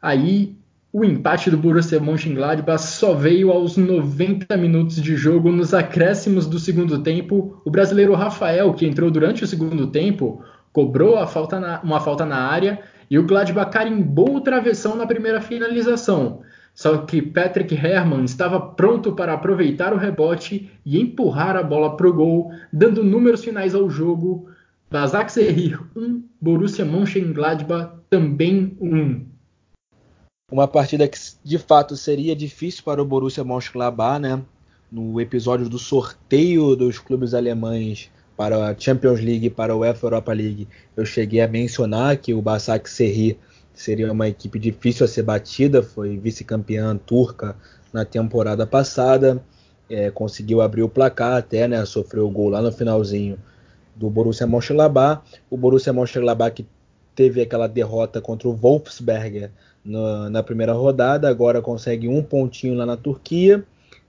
Aí o empate do Borussia Mönchengladbach só veio aos 90 minutos de jogo nos acréscimos do segundo tempo. O brasileiro Rafael, que entrou durante o segundo tempo, cobrou falta na, uma falta na área e o Gladbach carimbou o travessão na primeira finalização. Só que Patrick Herrmann estava pronto para aproveitar o rebote e empurrar a bola para o gol, dando números finais ao jogo. Basak Serrir 1, Borussia Mönchengladbach também 1 uma partida que de fato seria difícil para o Borussia Mönchengladbach, né? No episódio do sorteio dos clubes alemães para a Champions League e para a UEFA Europa League, eu cheguei a mencionar que o Basak Serri seria uma equipe difícil a ser batida, foi vice-campeã turca na temporada passada, é, conseguiu abrir o placar até, né? Sofreu o gol lá no finalzinho do Borussia Mönchengladbach. O Borussia Mönchengladbach que teve aquela derrota contra o Wolfsberger no, na primeira rodada, agora consegue um pontinho lá na Turquia.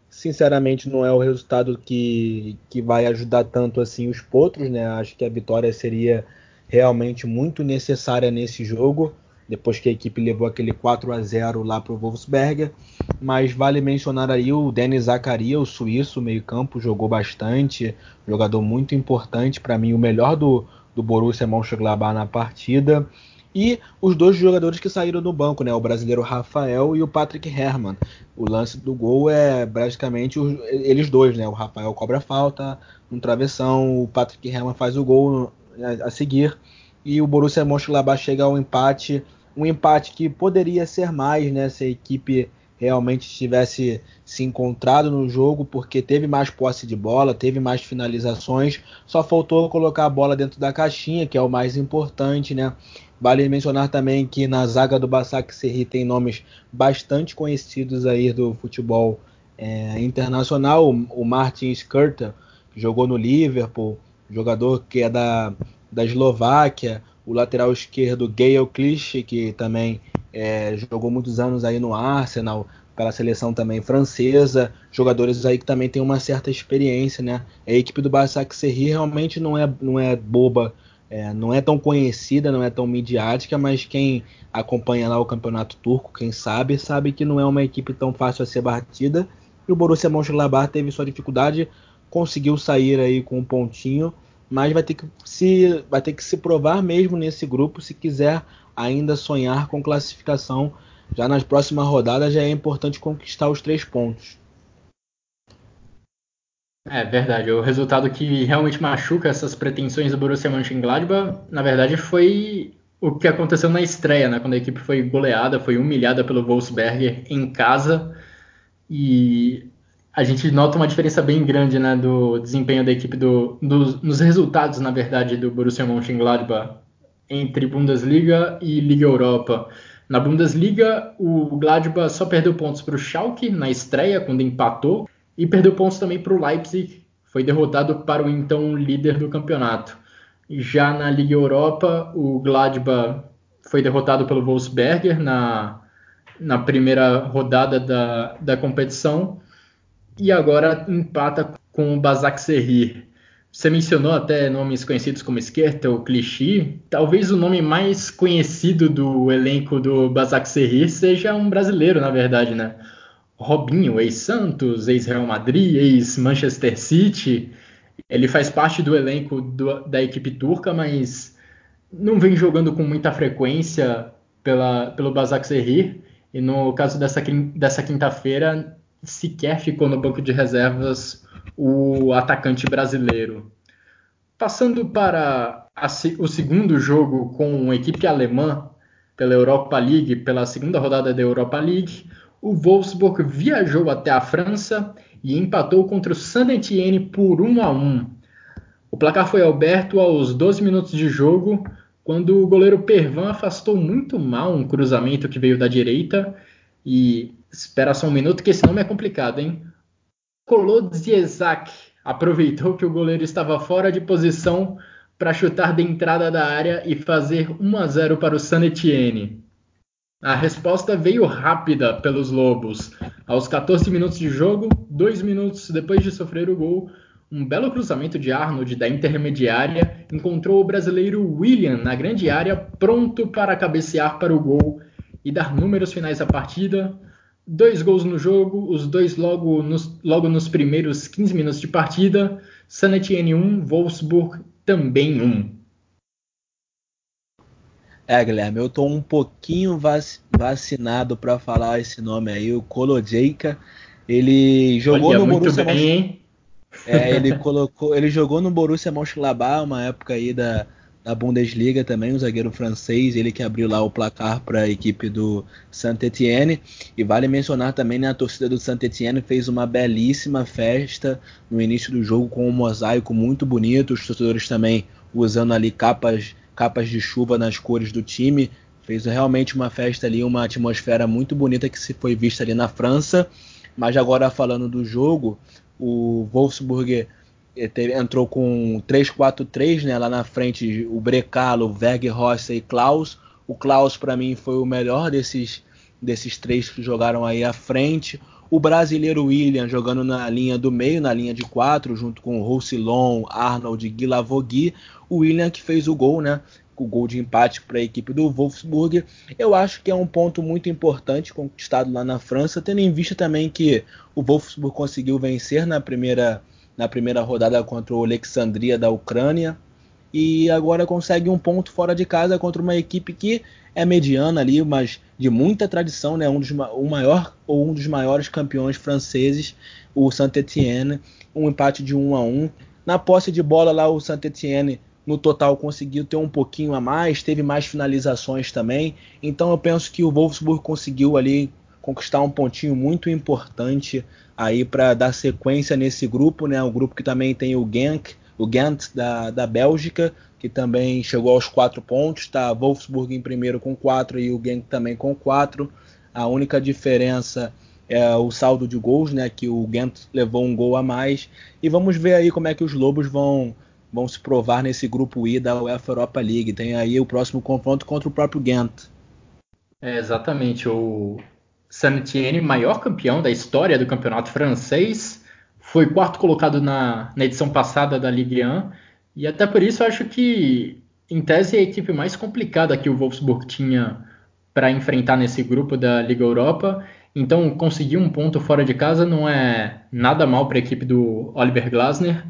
Sinceramente, não é o resultado que, que vai ajudar tanto assim os potros, né? Acho que a vitória seria realmente muito necessária nesse jogo, depois que a equipe levou aquele 4 a 0 lá para o Wolfsberger. Mas vale mencionar aí o Denis Zakaria, o suíço, meio-campo, jogou bastante, jogador muito importante, para mim, o melhor do, do Borussia Mönchengladbach na partida. E os dois jogadores que saíram do banco, né? O brasileiro Rafael e o Patrick Herrmann. O lance do gol é basicamente os, eles dois, né? O Rafael cobra falta no travessão, o Patrick Herrmann faz o gol a, a seguir e o Borussia Mönchengladbach chega ao empate, um empate que poderia ser mais, né? Se a equipe realmente tivesse se encontrado no jogo, porque teve mais posse de bola, teve mais finalizações, só faltou colocar a bola dentro da caixinha, que é o mais importante, né? Vale mencionar também que na zaga do Basak Serri tem nomes bastante conhecidos aí do futebol é, internacional. O, Martin Skrtel, que jogou no Liverpool, jogador que é da, da Eslováquia. O lateral esquerdo Gael Clichy, que também é, jogou muitos anos aí no Arsenal, pela seleção também francesa, jogadores aí que também têm uma certa experiência, né? A equipe do Basak Serri realmente não é, não é boba, é, não é tão conhecida, não é tão midiática, mas quem acompanha lá o campeonato turco, quem sabe, sabe que não é uma equipe tão fácil a ser batida. E o Borussia Mönchengladbach teve sua dificuldade, conseguiu sair aí com um pontinho, mas vai ter que se vai ter que se provar mesmo nesse grupo se quiser ainda sonhar com classificação. Já nas próximas rodadas já é importante conquistar os três pontos. É verdade, o resultado que realmente machuca essas pretensões do Borussia Mönchengladbach, na verdade, foi o que aconteceu na estreia, né, quando a equipe foi goleada, foi humilhada pelo Wolfsberger em casa, e a gente nota uma diferença bem grande né, do desempenho da equipe, do, do, nos resultados, na verdade, do Borussia Mönchengladbach entre Bundesliga e Liga Europa. Na Bundesliga, o Gladbach só perdeu pontos para o Schalke na estreia, quando empatou, e perdeu pontos também para o Leipzig, foi derrotado para o então líder do campeonato. Já na Liga Europa, o Gladbach foi derrotado pelo Wolfsberger na, na primeira rodada da, da competição e agora empata com o Basak Serrir. Você mencionou até nomes conhecidos como ou Clichy. Talvez o nome mais conhecido do elenco do Basak Serrir seja um brasileiro, na verdade, né? Robinho, ex-Santos, ex-Real Madrid, ex-Manchester City. Ele faz parte do elenco do, da equipe turca, mas não vem jogando com muita frequência pela, pelo Basak Serrir. E no caso dessa, dessa quinta-feira, sequer ficou no banco de reservas o atacante brasileiro. Passando para a, o segundo jogo com a equipe alemã pela Europa League, pela segunda rodada da Europa League, o Wolfsburg viajou até a França e empatou contra o Saint-Étienne por 1 a 1. O placar foi aberto aos 12 minutos de jogo, quando o goleiro Pervan afastou muito mal um cruzamento que veio da direita e espera só um minuto que esse nome é complicado, hein? Kolodziejczak aproveitou que o goleiro estava fora de posição para chutar de entrada da área e fazer 1 a 0 para o San Etienne. A resposta veio rápida pelos Lobos. Aos 14 minutos de jogo, dois minutos depois de sofrer o gol, um belo cruzamento de Arnold da intermediária encontrou o brasileiro William na grande área, pronto para cabecear para o gol e dar números finais à partida. Dois gols no jogo, os dois logo nos, logo nos primeiros 15 minutos de partida. San Etienne 1, Wolfsburg também 1. É, Guilherme, eu tô um pouquinho vac vacinado para falar esse nome aí, o Kolodjejka. Ele jogou Olha, no Borussia bem, é, ele colocou, ele jogou no Borussia Mönchengladbach, uma época aí da, da Bundesliga também, um zagueiro francês, ele que abriu lá o placar para a equipe do Saint-Étienne. E vale mencionar também, né, a torcida do Saint-Étienne fez uma belíssima festa no início do jogo com um mosaico muito bonito, os torcedores também usando ali capas, capas de chuva nas cores do time. Fez realmente uma festa ali, uma atmosfera muito bonita que se foi vista ali na França. Mas agora falando do jogo, o Wolfsburg entrou com 3-4-3, né? Lá na frente o Brecalo, Weghorst e Klaus. O Klaus para mim foi o melhor desses desses três que jogaram aí à frente. O brasileiro William jogando na linha do meio, na linha de quatro, junto com Roussillon, Arnold, Guilavogui. O William que fez o gol, né? O gol de empate para a equipe do Wolfsburg. Eu acho que é um ponto muito importante conquistado lá na França, tendo em vista também que o Wolfsburg conseguiu vencer na primeira na primeira rodada contra o Alexandria da Ucrânia e agora consegue um ponto fora de casa contra uma equipe que é mediana ali, mas de muita tradição, né? Um dos o maior ou um dos maiores campeões franceses, o Saint-Étienne, um empate de 1 a 1. Na posse de bola lá o Saint-Étienne no total conseguiu ter um pouquinho a mais, teve mais finalizações também. Então eu penso que o Wolfsburg conseguiu ali conquistar um pontinho muito importante aí para dar sequência nesse grupo, né? O grupo que também tem o Genk, o Ghent da, da Bélgica, que também chegou aos quatro pontos, está Wolfsburg em primeiro com quatro e o Genk também com quatro. A única diferença é o saldo de gols, né? Que o Ghent levou um gol a mais. E vamos ver aí como é que os Lobos vão vão se provar nesse grupo I da UEFA Europa League. Tem aí o próximo confronto contra o próprio Ghent. É, exatamente. O Saint-Étienne, maior campeão da história do campeonato francês, foi quarto colocado na, na edição passada da Ligue 1. E até por isso eu acho que, em tese, é a equipe mais complicada que o Wolfsburg tinha para enfrentar nesse grupo da Liga Europa. Então, conseguir um ponto fora de casa não é nada mal para a equipe do Oliver Glasner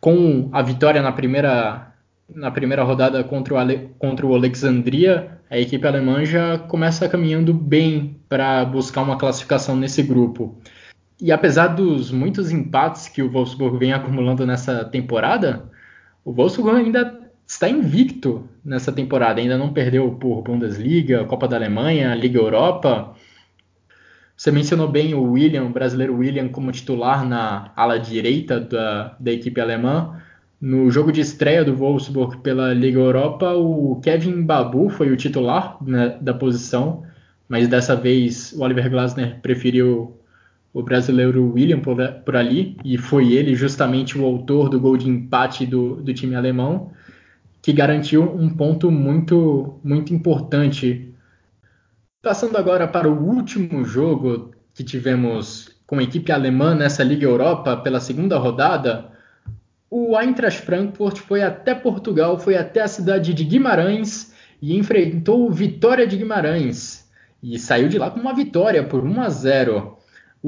com a vitória na primeira, na primeira rodada contra o, Ale, contra o Alexandria, a equipe alemã já começa caminhando bem para buscar uma classificação nesse grupo. E apesar dos muitos empates que o Wolfsburg vem acumulando nessa temporada, o Wolfsburg ainda está invicto nessa temporada, ainda não perdeu por Bundesliga, Copa da Alemanha, Liga Europa. Você mencionou bem o William, o brasileiro William, como titular na ala direita da, da equipe alemã. No jogo de estreia do Wolfsburg pela Liga Europa, o Kevin Babu foi o titular né, da posição, mas dessa vez o Oliver Glasner preferiu o brasileiro William por, por ali, e foi ele justamente o autor do gol de empate do, do time alemão, que garantiu um ponto muito, muito importante Passando agora para o último jogo que tivemos com a equipe alemã nessa Liga Europa pela segunda rodada, o Eintracht Frankfurt foi até Portugal, foi até a cidade de Guimarães e enfrentou o Vitória de Guimarães e saiu de lá com uma vitória por 1 a 0.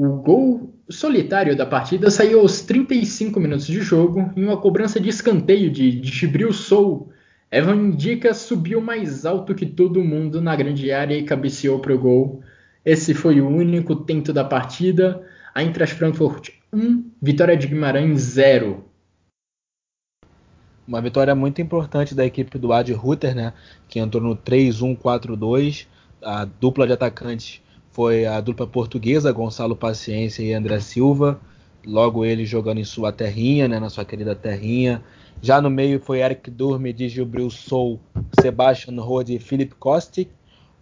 O gol solitário da partida saiu aos 35 minutos de jogo em uma cobrança de escanteio de, de Gibril Sou, Evan Indica subiu mais alto que todo mundo na grande área e cabeceou para o gol. Esse foi o único tento da partida. A Eintracht Frankfurt 1, Vitória de Guimarães 0. Uma vitória muito importante da equipe do Ad Rutter, né, que entrou no 3-1-4-2. A dupla de atacantes foi a dupla portuguesa, Gonçalo Paciência e André Silva. Logo ele jogando em sua terrinha, né, na sua querida terrinha. Já no meio foi Eric Durme, Digilbril Sou, Sebastian Rode e Philip Kostic.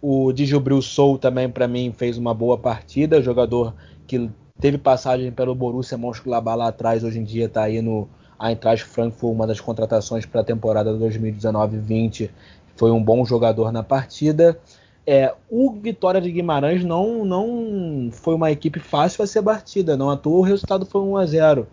O Digilbril Sou também para mim fez uma boa partida, jogador que teve passagem pelo Borussia Mönchengladbach lá atrás, hoje em dia está aí no Eintracht Frankfurt, uma das contratações para a temporada 2019-20. Foi um bom jogador na partida. É, o Vitória de Guimarães não, não foi uma equipe fácil a ser batida, não à toa o resultado foi 1 a 0.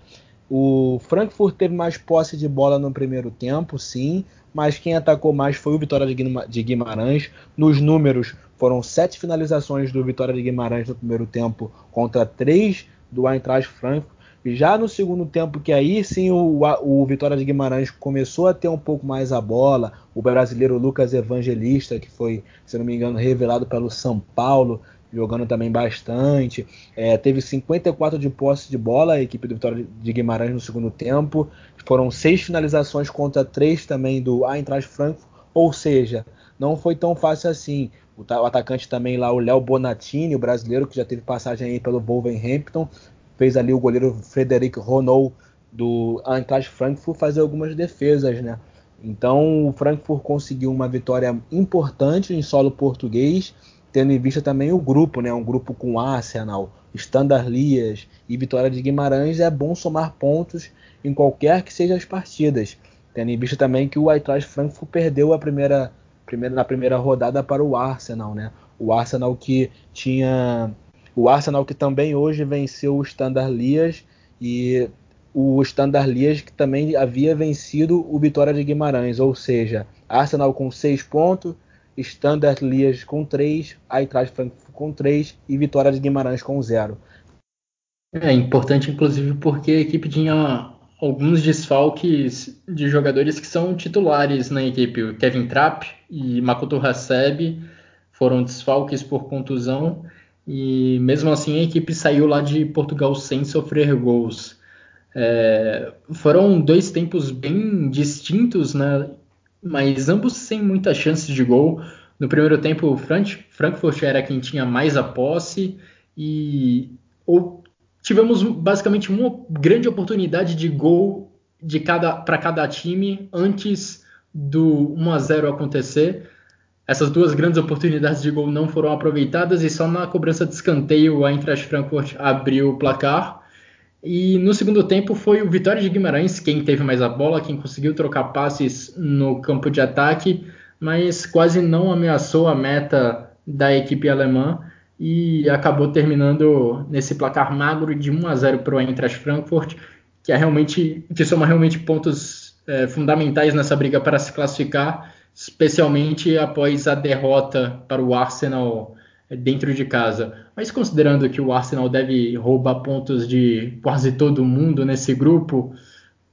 O Frankfurt teve mais posse de bola no primeiro tempo, sim, mas quem atacou mais foi o Vitória de Guimarães. Nos números, foram sete finalizações do Vitória de Guimarães no primeiro tempo contra três do Eintracht Frankfurt. Já no segundo tempo, que aí sim o, o, Vitória de Guimarães começou a ter um pouco mais a bola, o brasileiro Lucas Evangelista, que foi, se não me engano, revelado pelo São Paulo, jogando também bastante. É, teve 54 de posse de bola a equipe do Vitória de Guimarães no segundo tempo. Foram seis finalizações contra três também do Eintracht Frankfurt. Ou seja, não foi tão fácil assim. O, atacante também lá, o Léo Bonatini, o brasileiro que já teve passagem aí pelo Wolverhampton, fez ali o goleiro Frederic Renault do Eintracht Frankfurt fazer algumas defesas, né? Então o Frankfurt conseguiu uma vitória importante em solo português tendo em vista também o grupo, né? Um grupo com Arsenal, Standard Lias e Vitória de Guimarães, é bom somar pontos em qualquer que sejam as partidas. Tendo em vista também que o Eintracht Frankfurt perdeu a primeira, primeira, na primeira rodada para o Arsenal, né? O Arsenal que tinha o Arsenal que também hoje venceu o Standard Lias e o Standard Lias que também havia vencido o Vitória de Guimarães, ou seja, Arsenal com seis pontos, Standard Liège com 3, Eintracht Frankfurt com 3 e Vitória de Guimarães com 0. É importante, inclusive, porque a equipe tinha alguns desfalques de jogadores que são titulares na equipe. O Kevin Trapp e Makoto Hasebe foram desfalques por contusão e mesmo assim a equipe saiu lá de Portugal sem sofrer gols. É, foram dois tempos bem distintos né, mas ambos sem muitas chances de gol. No primeiro tempo, o Frankfurt era quem tinha mais a posse e ou, tivemos basicamente uma grande oportunidade de gol de cada para cada time antes do 1 a 0 acontecer. Essas duas grandes oportunidades de gol não foram aproveitadas e só na cobrança de escanteio a Eintracht Frankfurt abriu o placar. E no segundo tempo foi o Vitória de Guimarães quem teve mais a bola, quem conseguiu trocar passes no campo de ataque, mas quase não ameaçou a meta da equipe alemã e acabou terminando nesse placar magro de 1 a 0 para o Eintracht Frankfurt, que é realmente que soma realmente pontos é, fundamentais nessa briga para se classificar, especialmente após a derrota para o Arsenal é, dentro de casa. Mas considerando que o Arsenal deve roubar pontos de quase todo mundo nesse grupo,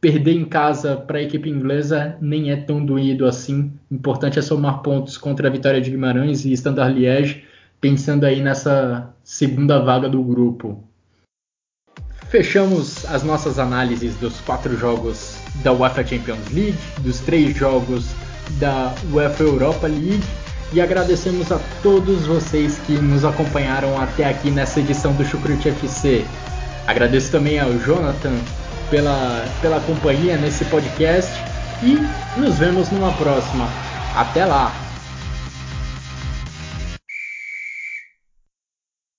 perder em casa para a equipe inglesa nem é tão doído assim. Importante é somar pontos contra a Vitória de Guimarães e Standard Liège, pensando aí nessa segunda vaga do grupo. Fechamos as nossas análises dos quatro jogos da UEFA Champions League, dos três jogos da UEFA Europa League e agradecemos a todos vocês que nos acompanharam até aqui nessa edição do Chucrute FC. Agradeço também ao Jonathan pela, pela companhia nesse podcast e nos vemos numa próxima. Até lá!